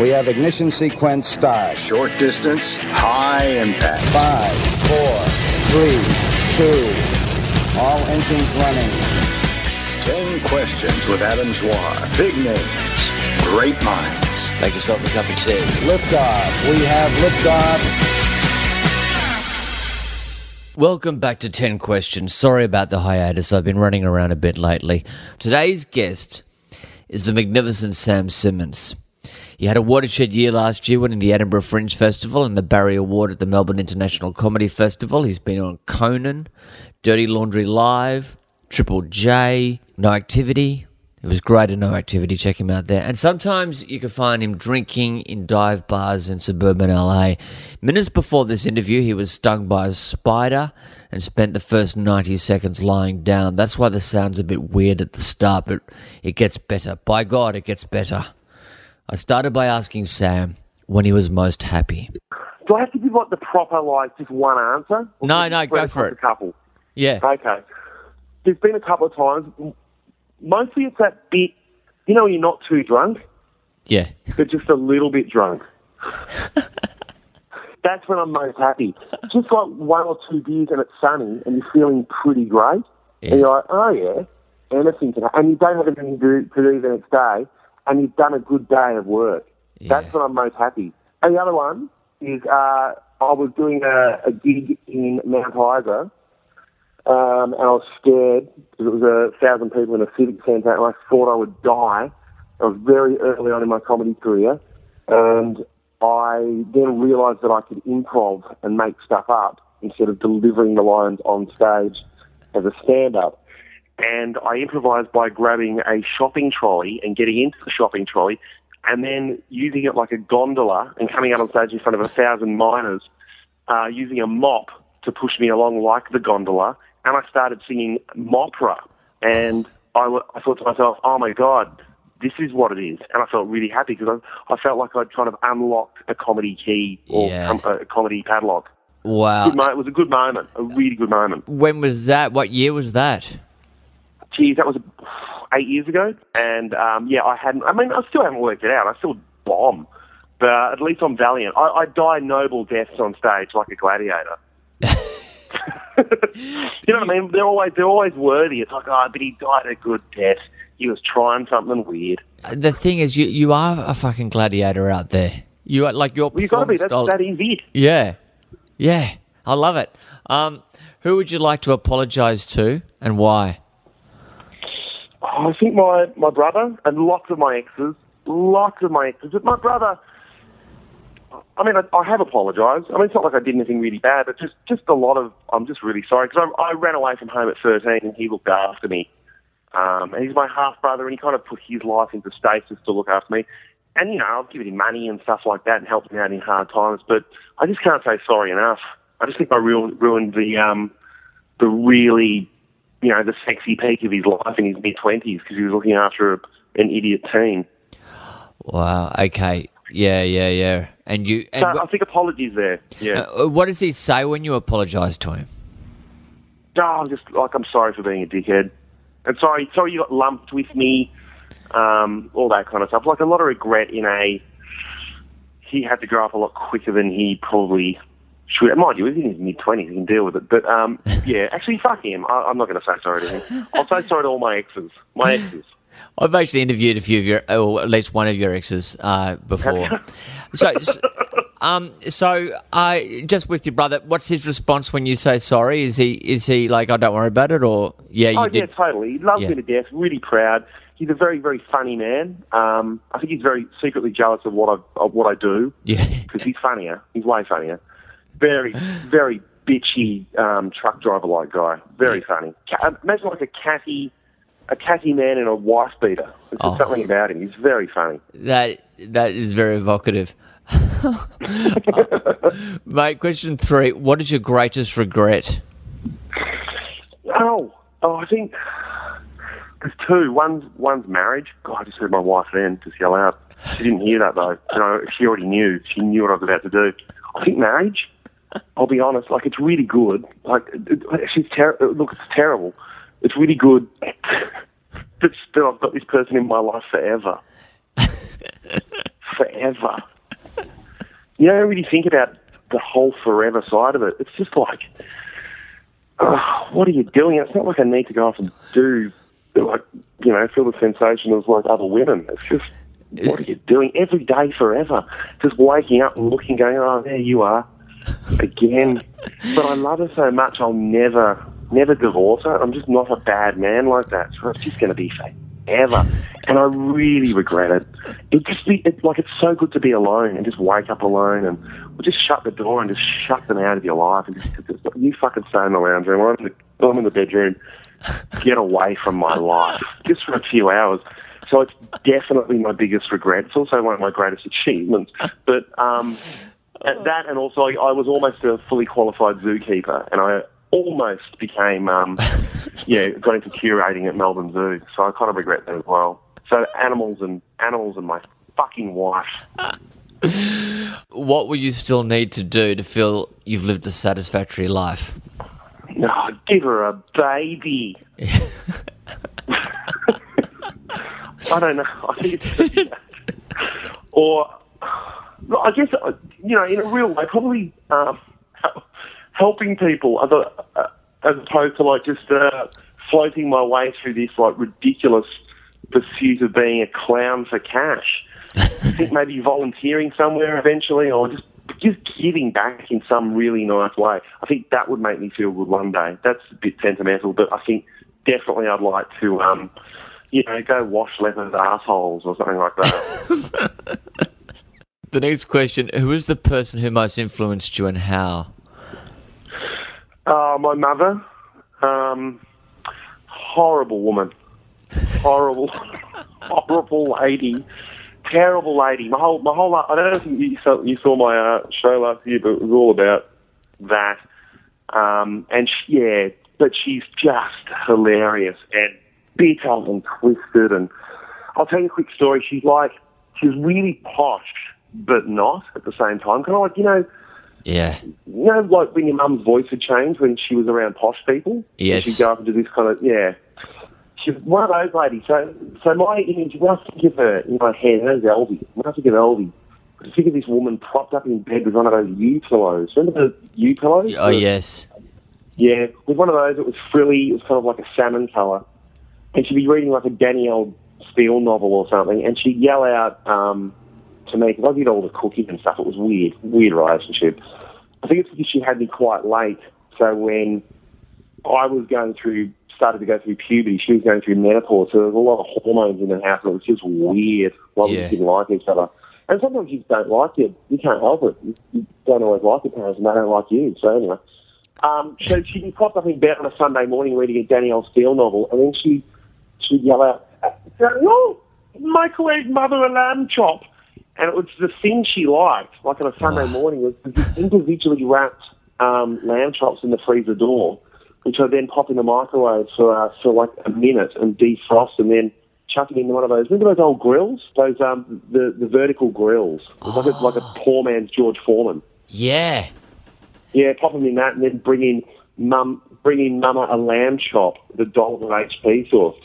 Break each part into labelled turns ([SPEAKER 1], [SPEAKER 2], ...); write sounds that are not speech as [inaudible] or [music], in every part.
[SPEAKER 1] We have ignition sequence start.
[SPEAKER 2] Short distance, high impact.
[SPEAKER 1] Five, four, three, two. All engines running.
[SPEAKER 2] Ten questions with Adam Zwar. Big names, great minds.
[SPEAKER 3] Make yourself a cup of tea.
[SPEAKER 1] Liftoff. We have liftoff.
[SPEAKER 3] Welcome back to 10 Questions. Sorry about the hiatus, I've been running around a bit lately. Today's guest is the magnificent Sam Simmons. He had a watershed year last year winning the Edinburgh Fringe Festival and the Barry Award at the Melbourne International Comedy Festival. He's been on Conan, Dirty Laundry Live, Triple J, No Activity. It was great at No Activity. Check him out there. And sometimes you can find him drinking in dive bars in suburban LA. Minutes before this interview, he was stung by a spider and spent the first 90 seconds lying down. That's why the sound's a bit weird at the start, but it gets better. By God, it gets better. I started by asking Sam when he was most happy.
[SPEAKER 4] Do I have to give like the proper like just one answer? Or
[SPEAKER 3] No, no, go for it.
[SPEAKER 4] A couple.
[SPEAKER 3] Yeah.
[SPEAKER 4] Okay. There's been a couple of times. Mostly it's that bit, you know, when you're not too drunk,
[SPEAKER 3] Yeah. [laughs]
[SPEAKER 4] but just a little bit drunk. [laughs] That's when I'm most happy. Just like one or two beers and it's sunny and you're feeling pretty great. And you're like, oh yeah, anything can happen. And you don't have anything to do, to do the next day and you've done a good day of work. That's when I'm most happy. And the other one is uh, I was doing a, a gig in Mount Isa um, and I was scared because it was a thousand people in a civic centre, and I thought I would die. I was very early on in my comedy career, and I then realised that I could improv and make stuff up instead of delivering the lines on stage as a stand-up. And I improvised by grabbing a shopping trolley and getting into the shopping trolley, and then using it like a gondola and coming out on stage in front of a thousand miners uh, using a mop to push me along like the gondola, and I started singing Mopra. And I, w- I thought to myself, oh my God, this is what it is. And I felt really happy because I, I felt like I'd kind of unlocked a comedy key or
[SPEAKER 3] Yeah.
[SPEAKER 4] com- a comedy padlock.
[SPEAKER 3] Wow.
[SPEAKER 4] Mo- it was a good moment, a really good moment.
[SPEAKER 3] When was that? What year was that?
[SPEAKER 4] Geez, that was eight years ago. And um, yeah, I hadn't, I mean, I still haven't worked it out. I still bomb. But uh, at least I'm valiant. I, I die noble deaths on stage like a gladiator. [laughs] you know what I mean? They're always they're always worthy. It's like, oh, but he died a good death. He was trying something weird.
[SPEAKER 3] The thing is, you you are a fucking gladiator out there. You are like your
[SPEAKER 4] Well, you got to be. That's,
[SPEAKER 3] style.
[SPEAKER 4] that is it.
[SPEAKER 3] Yeah, yeah, I love it. Um, who would you like to apologise to, and why?
[SPEAKER 4] I think my my brother and lots of my exes, lots of my exes. But my brother, I mean, I, I have apologised. I mean, it's not like I did anything really bad, but just just a lot of. I'm just really sorry because I, I ran away from home at 13 and he looked after me. Um, and he's my half brother, and he kind of put his life into stasis to look after me. And you know, I've given him money and stuff like that and helped him out in hard times. But I just can't say sorry enough. I just think I ruined the um, the really, you know, the sexy peak of his life in his mid twenties because he was looking after a, an idiot teen.
[SPEAKER 3] Wow. Okay. Yeah, yeah, yeah. And you. And
[SPEAKER 4] So
[SPEAKER 3] wh-
[SPEAKER 4] I think apologies there. Yeah.
[SPEAKER 3] uh, what does he say when you apologise to him?
[SPEAKER 4] oh, I'm just like I'm sorry for being a dickhead, and sorry, sorry you got lumped with me, um, all that kind of stuff. Like a lot of regret in a. He had to grow up a lot quicker than he probably Mind you, he's in his mid twenties, he can deal with it. But um, [laughs] yeah, actually, fuck him. I, I'm not going to say sorry to him. I'll say sorry to all my exes. My exes. [laughs]
[SPEAKER 3] I've actually interviewed a few of your, or at least one of your exes, uh, before. [laughs] so, s- um, so, uh, just with your brother, what's his response when you say sorry? Is he, is he like, "Oh, don't worry about it," or yeah, you
[SPEAKER 4] oh
[SPEAKER 3] did?
[SPEAKER 4] yeah, totally. He loves
[SPEAKER 3] Yeah.
[SPEAKER 4] me to death. Really proud. He's a very, very funny man. Um, I think he's very secretly jealous of what I of what I do.
[SPEAKER 3] Yeah.
[SPEAKER 4] because he's funnier. He's way funnier. Very, very bitchy um, truck driver like guy. Very funny. Ca- Imagine like a catty, a catty man in a wife beater. There's
[SPEAKER 3] Oh.
[SPEAKER 4] something about him. He's very funny.
[SPEAKER 3] That that is very evocative. [laughs] Mate, question three: What is your greatest regret?
[SPEAKER 4] Oh, oh, I think there's two. One's one's marriage. God, I just heard my wife then just yell out. She didn't hear that though. You know, she already knew. She knew what I was about to do. I think marriage. I'll be honest. Like it's really good. Like it- she's ter- uh, Look, it's terrible. It's really good. [laughs] but still, I've got this person in my life forever. [laughs] forever. You don't really think about the whole forever side of it. It's just like, oh, what are you doing? It's not like I need to go off and do, like, you know, feel the sensation of like other women. It's just, what are you doing every day forever? Just waking up and looking, going, oh, there you are again. But I love her so much, I'll never, never divorce her. I'm just not a bad man like that. So it's just going to be forever. And I really regret it. It just be, it's like it's so good to be alone and just wake up alone and just shut the door and just shut them out of your life and just, just you fucking stay in the lounge room. I'm in the, I'm in the bedroom. Get away from my life just for a few hours. So it's definitely my biggest regret. It's also one of my greatest achievements. But um, that and also I was almost a fully qualified zookeeper, and I almost became um, [laughs] yeah got into curating at Melbourne Zoo. So I kind of regret that as well. So animals and animals and my fucking wife. [laughs]
[SPEAKER 3] What will you still need to do to feel you've lived a satisfactory life?
[SPEAKER 4] No, give her a baby. [laughs] I don't know. I or I guess uh, you know in a real way, probably um, [laughs] helping people as, uh, as opposed to like just uh, floating my way through this like ridiculous pursuit of being a clown for cash. I think [laughs] maybe volunteering somewhere eventually, or just just giving back in some really nice way. I think that would make me feel good one day. That's a bit sentimental, but I think definitely I'd like to, um, you know, go wash lepers' assholes or something like that. [laughs]
[SPEAKER 3] The next question Who is the person who most influenced you and how?
[SPEAKER 4] uh, my mother, um, horrible woman, horrible, [laughs] horrible lady, terrible lady. My whole, my whole, life, I don't know if you saw, you saw my uh, show last year, but it was all about that. Um, and she, yeah, but she's just hilarious and bitter and twisted. And I'll tell you a quick story. She's like, she's really posh, but not at the same time. Kind of like, you know,
[SPEAKER 3] Yeah.
[SPEAKER 4] you know, like when your mum's voice had changed when she was around posh people?
[SPEAKER 3] Yes.
[SPEAKER 4] She'd go up and do this kind of, yeah. She's one of those ladies. So, so my image, when I think of her in my head, her name's Elvie. When I think of Elvie, I think of this woman propped up in bed with one of those U pillows. Remember the U pillows?
[SPEAKER 3] Oh, yes.
[SPEAKER 4] Yeah, with one of those, it was frilly. It was kind of like a salmon colour. And she'd be reading like a Danielle Steel novel or something, and she'd yell out um, to me, because I did all the cooking and stuff. It was weird, weird relationship. I think it's because she had me quite late. So when I was going through, started to go through puberty, she was going through menopause. So there was a lot of hormones in the house, and it was just weird. We
[SPEAKER 3] Yeah.
[SPEAKER 4] just didn't like each other. And sometimes you just don't like it. You can't help it. You, don't always like your parents, and they don't like you. So anyway. Um, so she'd be propped up in bed on a Sunday morning reading a Danielle Steel novel, and then she, she'd yell out, no, microwave mother a lamb chop. And it was the thing she liked, like on a Sunday morning, was individually wrapped um, lamb chops in the freezer door, which I then pop in the microwave for, uh, for like a minute and defrost and then chuck it into one of those, remember those old grills? Those, um, the, the vertical grills. It was like, a, like a poor man's George Foreman.
[SPEAKER 3] Yeah.
[SPEAKER 4] Yeah, pop them in that, and then bring in mum, bring in mama a lamb chop, the Dalton HP sauce.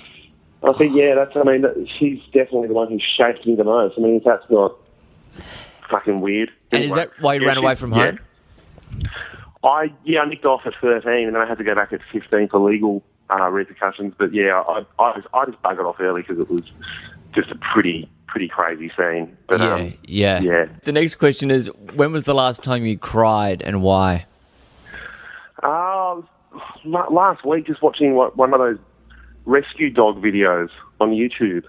[SPEAKER 4] I think, yeah, that's. I mean, she's definitely the one who shaped me the most. I mean, if that's not fucking weird.
[SPEAKER 3] And is that why you
[SPEAKER 4] yeah,
[SPEAKER 3] ran away from
[SPEAKER 4] yeah.
[SPEAKER 3] home?
[SPEAKER 4] I yeah, I nicked off at thirteen, and then I had to go back at fifteen for legal uh, repercussions. But yeah, I I, was, I just buggered off early because it was just a pretty pretty crazy scene. But
[SPEAKER 3] Yeah,
[SPEAKER 4] um,
[SPEAKER 3] yeah.
[SPEAKER 4] yeah.
[SPEAKER 3] The next question is when was the last time you cried and why?
[SPEAKER 4] Uh, last week, just watching one of those rescue dog videos on YouTube.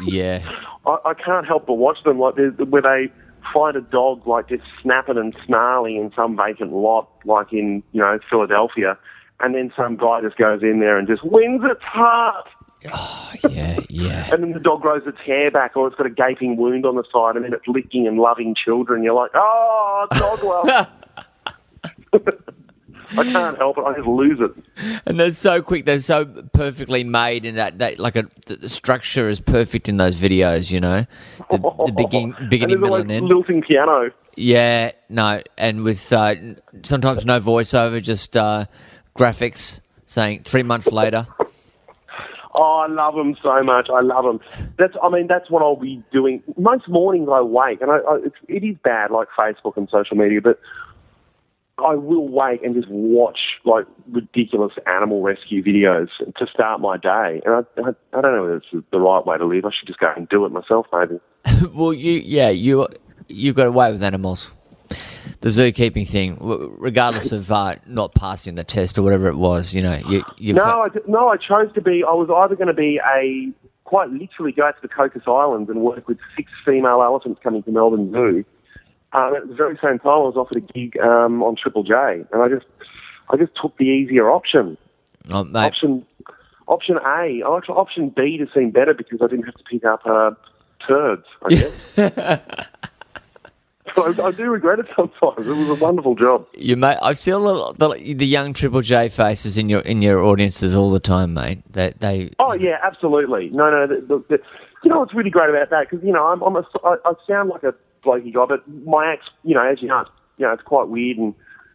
[SPEAKER 3] Yeah. [laughs]
[SPEAKER 4] I, I can't help but watch them, like where they find a dog like just snapping and snarling in some vacant lot, like in you know Philadelphia, and then some guy just goes in there and just wins its heart.
[SPEAKER 3] Oh, yeah, yeah.
[SPEAKER 4] And then the dog grows its hair back, or it's got a gaping wound on the side, and then it's licking and loving children. You're like, oh, dog love. [laughs] I can't help it. I just lose it.
[SPEAKER 3] And they're so quick. They're so perfectly made, and that, that like a the, the structure is perfect in those videos. You know, the, the [laughs] beginning, beginning,
[SPEAKER 4] and
[SPEAKER 3] middle,
[SPEAKER 4] there's
[SPEAKER 3] and end.
[SPEAKER 4] lilting piano.
[SPEAKER 3] Yeah, no, and with uh, sometimes no voiceover, just uh, graphics saying three months later.
[SPEAKER 4] Oh, I love them so much. I love them. That's, I mean, that's what I'll be doing. Most mornings I wake, and I, I, it's, it is bad, like Facebook and social media, but I will wake and just watch like ridiculous animal rescue videos to start my day. And I, I, I don't know if it's the right way to live. I should just go and do it myself, maybe. [laughs]
[SPEAKER 3] well, you, yeah, you, you got away with animals. The zookeeping thing, regardless of uh, not passing the test or whatever it was, you know, you, you
[SPEAKER 4] No, I, no, I chose to be. I was either going to be a quite literally go out to the Cocos Islands and work with six female elephants coming to Melbourne Zoo. Um, at the very same time, I was offered a gig um, on Triple J, and I just, I just took the easier option.
[SPEAKER 3] oh, mate,
[SPEAKER 4] Option, option A. I Actually, option B to seem better because I didn't have to pick up uh, turds. I [laughs] guess. I, I do regret it sometimes. It was a wonderful job.
[SPEAKER 3] you mate, I see a the, the young Triple J faces in your in your audiences all the time, mate. They, they
[SPEAKER 4] Oh yeah, absolutely. No, no. The, the, you know what's really great about that? Because you know, I'm, I'm a, I, I sound like a blokey guy, but my act, you know, as you know, you know, it's quite weird and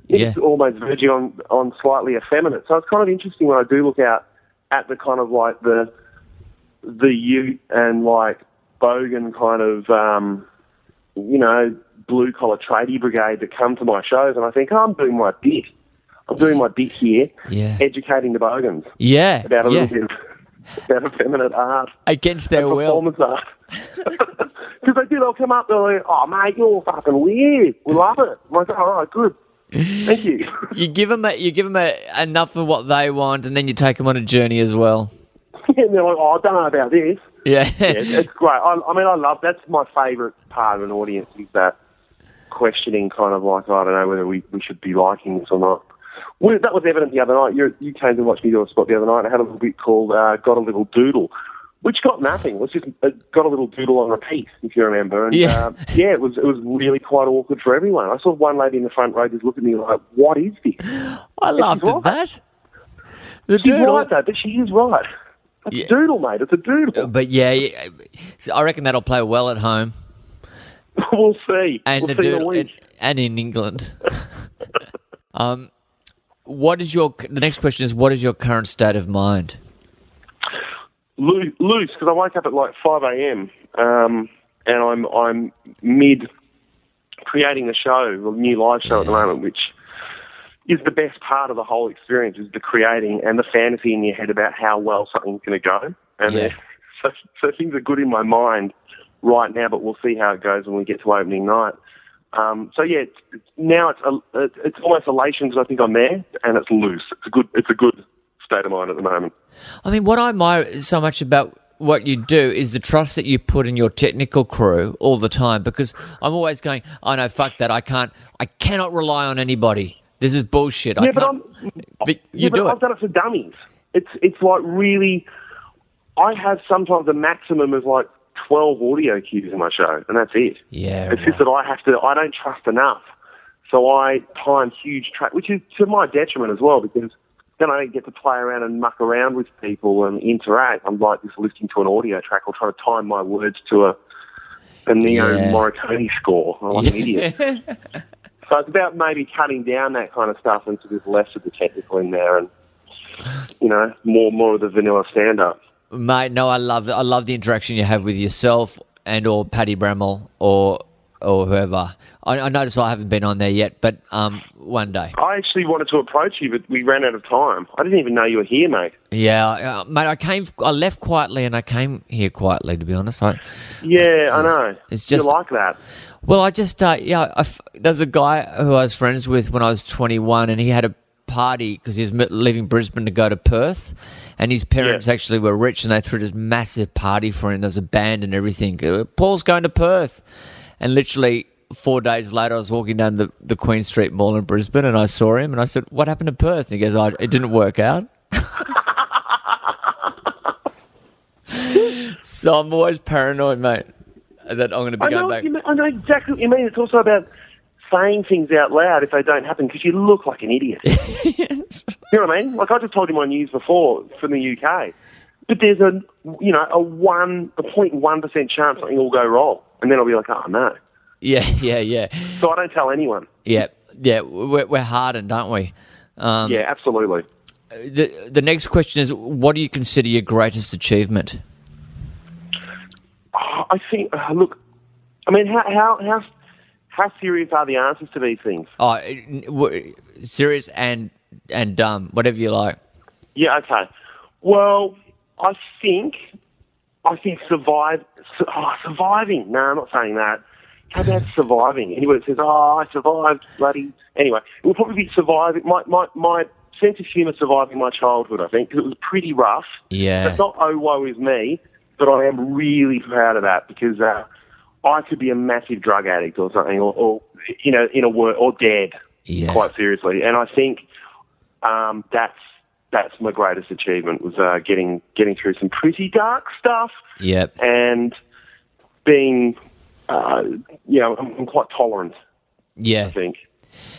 [SPEAKER 4] it's almost verging on on slightly effeminate. So it's kind of interesting when I do look out at the kind of like the the Ute and like Bogan kind of um, you know blue collar tradie brigade that come to my shows, and I think oh, I'm doing my bit. I'm doing my bit here,
[SPEAKER 3] Yeah.
[SPEAKER 4] educating the Bogans
[SPEAKER 3] yeah,
[SPEAKER 4] about a
[SPEAKER 3] yeah,
[SPEAKER 4] little bit of, about effeminate er art
[SPEAKER 3] against their
[SPEAKER 4] er
[SPEAKER 3] will.
[SPEAKER 4] performance art. [laughs] Because they do, they'll come up, they're like, oh, mate, you're fucking weird. We love it. I'm like, all right, good. Thank you. [laughs]
[SPEAKER 3] You give them, a, you give them a, enough of what they want, and then you take them on a journey as well. [laughs]
[SPEAKER 4] and they're like, oh, I don't know about this.
[SPEAKER 3] Yeah,
[SPEAKER 4] Yeah, it's, it's great. I, I mean, I love, that's my favourite part of an audience is that questioning kind of like, I don't know whether we, we should be liking this or not. Well, that was evident the other night. you you came to watch me do a spot the other night. I had a little bit called uh, Got a Little Doodle, which got nothing. It was just uh, got a little doodle on repeat, if you remember. And
[SPEAKER 3] Yeah.
[SPEAKER 4] uh, yeah, it was it was really quite awkward for everyone. I saw one lady in the front row just look at me like, "What is this?" [gasps]
[SPEAKER 3] I laughed at
[SPEAKER 4] right.
[SPEAKER 3] that. The
[SPEAKER 4] She's
[SPEAKER 3] doodle,
[SPEAKER 4] right though, but she is right. It's
[SPEAKER 3] Yeah.
[SPEAKER 4] a doodle, mate. It's a doodle.
[SPEAKER 3] but yeah, yeah, I reckon that'll play well at home [laughs]
[SPEAKER 4] we'll see.
[SPEAKER 3] and
[SPEAKER 4] we'll
[SPEAKER 3] the
[SPEAKER 4] see
[SPEAKER 3] doodle, and, and in England. [laughs] um, what is your the next question? Is what is your current state of mind?
[SPEAKER 4] Loose because I wake up at like five a.m. Um, and I'm I'm mid creating a show, a new live show at the moment, which is the best part of the whole experience is the creating and the fantasy in your head about how well something's going to go. And
[SPEAKER 3] Yeah. [laughs]
[SPEAKER 4] so, so things are good in my mind right now, but we'll see how it goes when we get to opening night. Um, so yeah, it's, it's, now it's a, it's- it's almost elation because I think I'm there, and it's loose. It's a good it's a good state of mind at the moment.
[SPEAKER 3] I mean, what I admire so much about what you do is the trust that you put in your technical crew all the time. Because I'm always going, "Oh know, fuck that! I can't, I cannot rely on anybody. This is bullshit."
[SPEAKER 4] Yeah, but, I'm,
[SPEAKER 3] but you
[SPEAKER 4] yeah,
[SPEAKER 3] do
[SPEAKER 4] but
[SPEAKER 3] it.
[SPEAKER 4] I've done it for dummies. It's it's like really. I have sometimes a maximum of like twelve audio cues in my show, and that's it.
[SPEAKER 3] Yeah,
[SPEAKER 4] It's just that I have to. I don't trust enough, so I time huge track, which is to my detriment as well because then I don't get to play around and muck around with people and interact. I'm like just listening to an audio track or trying to time my words to a a Ennio
[SPEAKER 3] Yeah.
[SPEAKER 4] Morricone score. I'm like an idiot. [laughs] So it's about maybe cutting down that kind of stuff and to just less of the technical in there and, you know, more more of the vanilla stand up.
[SPEAKER 3] Mate, no, I love it. I love the interaction you have with yourself and or Paddy Bramall or or whoever. I, I notice I haven't been on there yet, but um, one day.
[SPEAKER 4] I actually wanted to approach you, but we ran out of time. I didn't even know you were here, mate.
[SPEAKER 3] Yeah, uh, mate. I came. I left quietly, and I came here quietly. To be honest, I,
[SPEAKER 4] Yeah, I know.
[SPEAKER 3] it's just-
[SPEAKER 4] you like that.
[SPEAKER 3] Well, I just uh, yeah. I there's a guy who I was friends with when I was 21, and he had a party because he was leaving Brisbane to go to Perth, and his parents
[SPEAKER 4] Yeah.
[SPEAKER 3] actually were rich, and they threw this massive party for him. There was a band and everything. Uh, Paul's going to Perth, and literally four days later, I was walking down the, the Queen Street Mall in Brisbane, and I saw him, and I said, "What happened to Perth?" And he goes, oh, "It didn't work out." [laughs] so I'm always paranoid, mate, that I'm going to be
[SPEAKER 4] I
[SPEAKER 3] going
[SPEAKER 4] know,
[SPEAKER 3] back.
[SPEAKER 4] mean, I know exactly what you mean. It's also about saying things out loud if they don't happen because you look like an idiot. [laughs] You know what I mean? Like I just told you my news before from the UK, but there's a you know a one a point one percent chance something will go wrong, and then I'll be like, oh no.
[SPEAKER 3] Yeah, yeah, yeah,
[SPEAKER 4] So I don't tell anyone.
[SPEAKER 3] yeah, yeah. We're, we're hardened, aren't we? Um,
[SPEAKER 4] Yeah, absolutely.
[SPEAKER 3] the the next question is, what do you consider your greatest achievement?
[SPEAKER 4] Oh, I think. Uh, look, I mean, how how how how serious are the answers to these things?
[SPEAKER 3] Oh, w- serious and and dumb, whatever you like.
[SPEAKER 4] Yeah, okay. Well, I think I think survive. Su- oh, surviving. No, I'm not saying that. How about [laughs] surviving? Anyone that says, "Oh, I survived," bloody. Anyway, it will probably be surviving. My my my sense of humour surviving my childhood. I think because it was pretty rough.
[SPEAKER 3] Yeah.
[SPEAKER 4] It's not oh woe is me, but I am really proud of that because uh, I could be a massive drug addict or something, or, or you know, in a word, or dead.
[SPEAKER 3] Yeah.
[SPEAKER 4] Quite seriously, and I think um, that's that's my greatest achievement was uh, getting getting through some pretty dark stuff
[SPEAKER 3] Yep.
[SPEAKER 4] and being, uh, you know, I'm, I'm quite tolerant.
[SPEAKER 3] Yeah.
[SPEAKER 4] I think.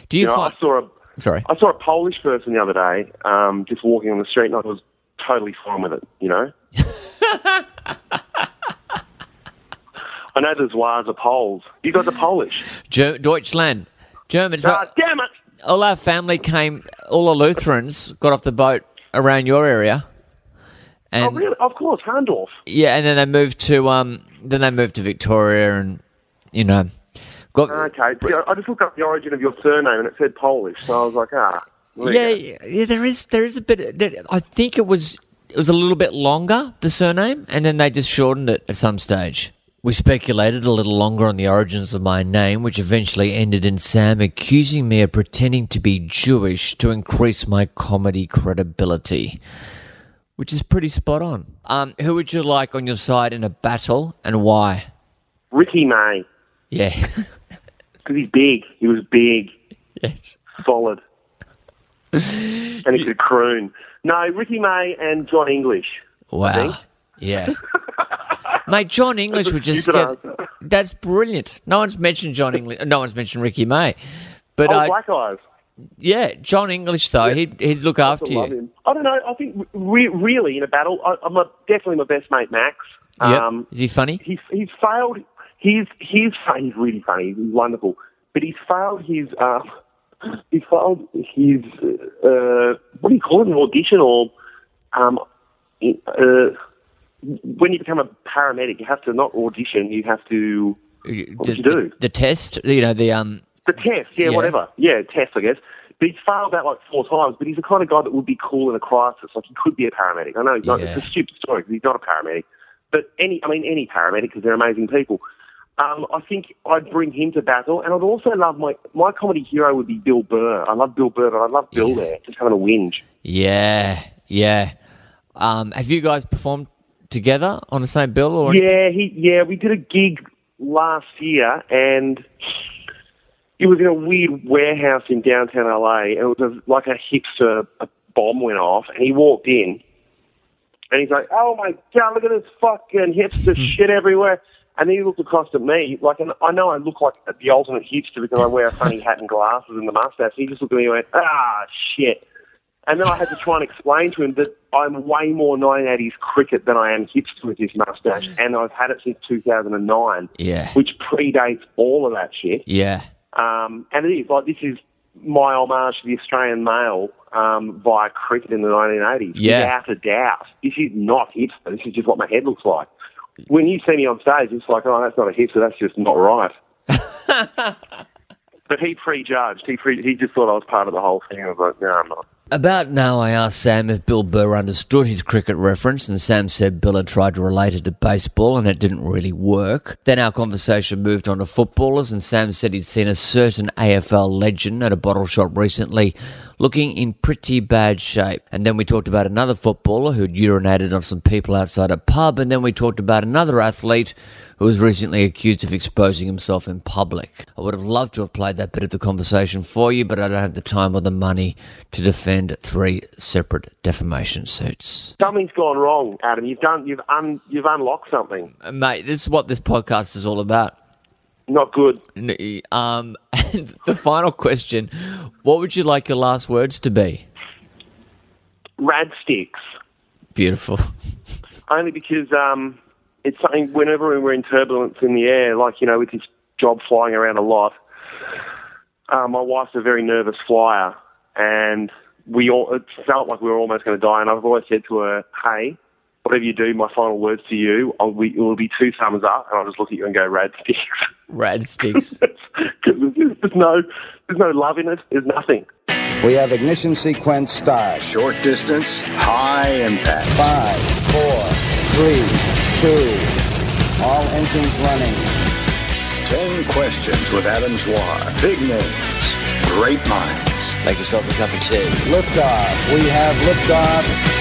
[SPEAKER 3] Do you,
[SPEAKER 4] You know,
[SPEAKER 3] find?
[SPEAKER 4] I saw a
[SPEAKER 3] Sorry.
[SPEAKER 4] I saw a Polish person the other day, um, just walking on the street, and I was totally fine with it. You know. [laughs] I know there's wires are Poles. You guys are Polish.
[SPEAKER 3] Ger- Deutschland, German. So
[SPEAKER 4] Ah, damn it!
[SPEAKER 3] all our family came. All the Lutherans got off the boat around your area, and
[SPEAKER 4] oh, really? Of course, Hahndorf.
[SPEAKER 3] yeah, and then they moved to um. Then they moved to Victoria, and you know, got
[SPEAKER 4] Okay, see, I just looked up the origin of your surname, and it said Polish, so I was like, ah.
[SPEAKER 3] yeah, yeah, there is there is a bit. There, I think it was it was a little bit longer the surname, and then they just shortened it at some stage. We speculated a little longer on the origins of my name, which eventually ended in Sam accusing me of pretending to be Jewish to increase my comedy credibility, which is pretty spot on. Um, who would you like on your side in a battle, and why?
[SPEAKER 4] Ricky May,
[SPEAKER 3] Yeah, [laughs]
[SPEAKER 4] because he's big. He was big,
[SPEAKER 3] yes.
[SPEAKER 4] solid, and he could croon. No, Ricky May and John English.
[SPEAKER 3] Wow. Yeah. [laughs] Mate, John English would just get. That's brilliant. No one's mentioned John English. No one's mentioned Ricky May. But
[SPEAKER 4] Oh,
[SPEAKER 3] uh,
[SPEAKER 4] Black Eyes.
[SPEAKER 3] yeah, John English though, he'd he'd look
[SPEAKER 4] I
[SPEAKER 3] after you.
[SPEAKER 4] him. I don't know. I think re- really in a battle, I, I'm a, definitely my best mate, Max.
[SPEAKER 3] Yep.
[SPEAKER 4] Um,
[SPEAKER 3] Is he funny?
[SPEAKER 4] he's he's failed. He's he's he's really funny. He's wonderful, but he's failed his um, he's failed his uh, what do you call it? An audition or um, uh, when you become a paramedic, you have to not audition. You have to
[SPEAKER 3] the,
[SPEAKER 4] would you do?
[SPEAKER 3] The, the test, you know, the um,
[SPEAKER 4] the test. Yeah,
[SPEAKER 3] Yeah.
[SPEAKER 4] whatever. Yeah, test. I guess. But he's failed that like four times. But he's the kind of guy that would be cool in a crisis. Like he could be a paramedic. I know he's not,
[SPEAKER 3] Yeah.
[SPEAKER 4] it's a stupid story because he's not a paramedic. But any, I mean, any paramedic because they're amazing people. Um, I think I'd bring him to battle, and I'd also love my my comedy hero would be Bill Burr. I love Bill Burr, but I love Bill there, just having a whinge.
[SPEAKER 3] yeah, yeah. Um, have you guys performed together on the same bill or? anything?
[SPEAKER 4] Yeah, he yeah, we did a gig last year and it was in a weird warehouse in downtown LA and it was a, like a hipster a bomb went off and he walked in and he's like, Oh my god, look at this fucking hipster [laughs] shit everywhere and then he looked across at me, like, and I know I look like the ultimate hipster because I wear a funny hat and glasses and the mustache. He just looked at me and went, ah, shit. And then I had to try and explain to him that I'm way more 1980s cricket than I am hipster with this mustache, and I've had it since 2009,
[SPEAKER 3] Yeah,
[SPEAKER 4] which predates all of that shit.
[SPEAKER 3] yeah,
[SPEAKER 4] Um, and it is like this is my homage to the Australian male um, via cricket in the 1980s.
[SPEAKER 3] Yeah.
[SPEAKER 4] Without a doubt. This is not hipster. This is just what my head looks like. When you see me on stage, it's like, oh, that's not a hipster. That's just not right. [laughs] but he prejudged. He pre- he just thought I was part of the whole thing. I was like, no, I'm not.
[SPEAKER 3] About now, I asked Sam if Bill Burr understood his cricket reference, and Sam said Bill had tried to relate it to baseball and it didn't really work. Then our conversation moved on to footballers, and Sam said he'd seen a certain AFL legend at a bottle shop recently looking in pretty bad shape. And then we talked about another footballer who'd urinated on some people outside a pub, and then we talked about another athlete who was recently accused of exposing himself in public. I would have loved to have played that bit of the conversation for you, but I don't have the time or the money to defend three separate defamation suits.
[SPEAKER 4] Something's gone wrong, Adam. You've done. You've un. You've unlocked something.
[SPEAKER 3] Mate, this is what this podcast is all about.
[SPEAKER 4] Not good.
[SPEAKER 3] Um, [laughs] and the final question What would you like your last words to be?
[SPEAKER 4] Rad sticks.
[SPEAKER 3] Beautiful. [laughs]
[SPEAKER 4] Only because um, it's something. Whenever we're in turbulence in the air, like you know, with this job flying around a lot, uh, my wife's a very nervous flyer, and we all it felt like we were almost going to die. And I've always said to her, "Hey, whatever you do, my final words to you, I'll, we, it will be two thumbs up, and I'll just look at you and go, rad sticks.
[SPEAKER 3] Rad [laughs] sticks.
[SPEAKER 4] Because there's, there's no, there's no love in it. There's nothing.
[SPEAKER 1] We have ignition sequence start.
[SPEAKER 2] Short distance, high impact.
[SPEAKER 1] Five, four, three, two. All engines running.
[SPEAKER 2] Ten questions with Adam Zwar. Big names, great minds.
[SPEAKER 3] Make yourself a cup of tea.
[SPEAKER 1] Liftoff. We have liftoff.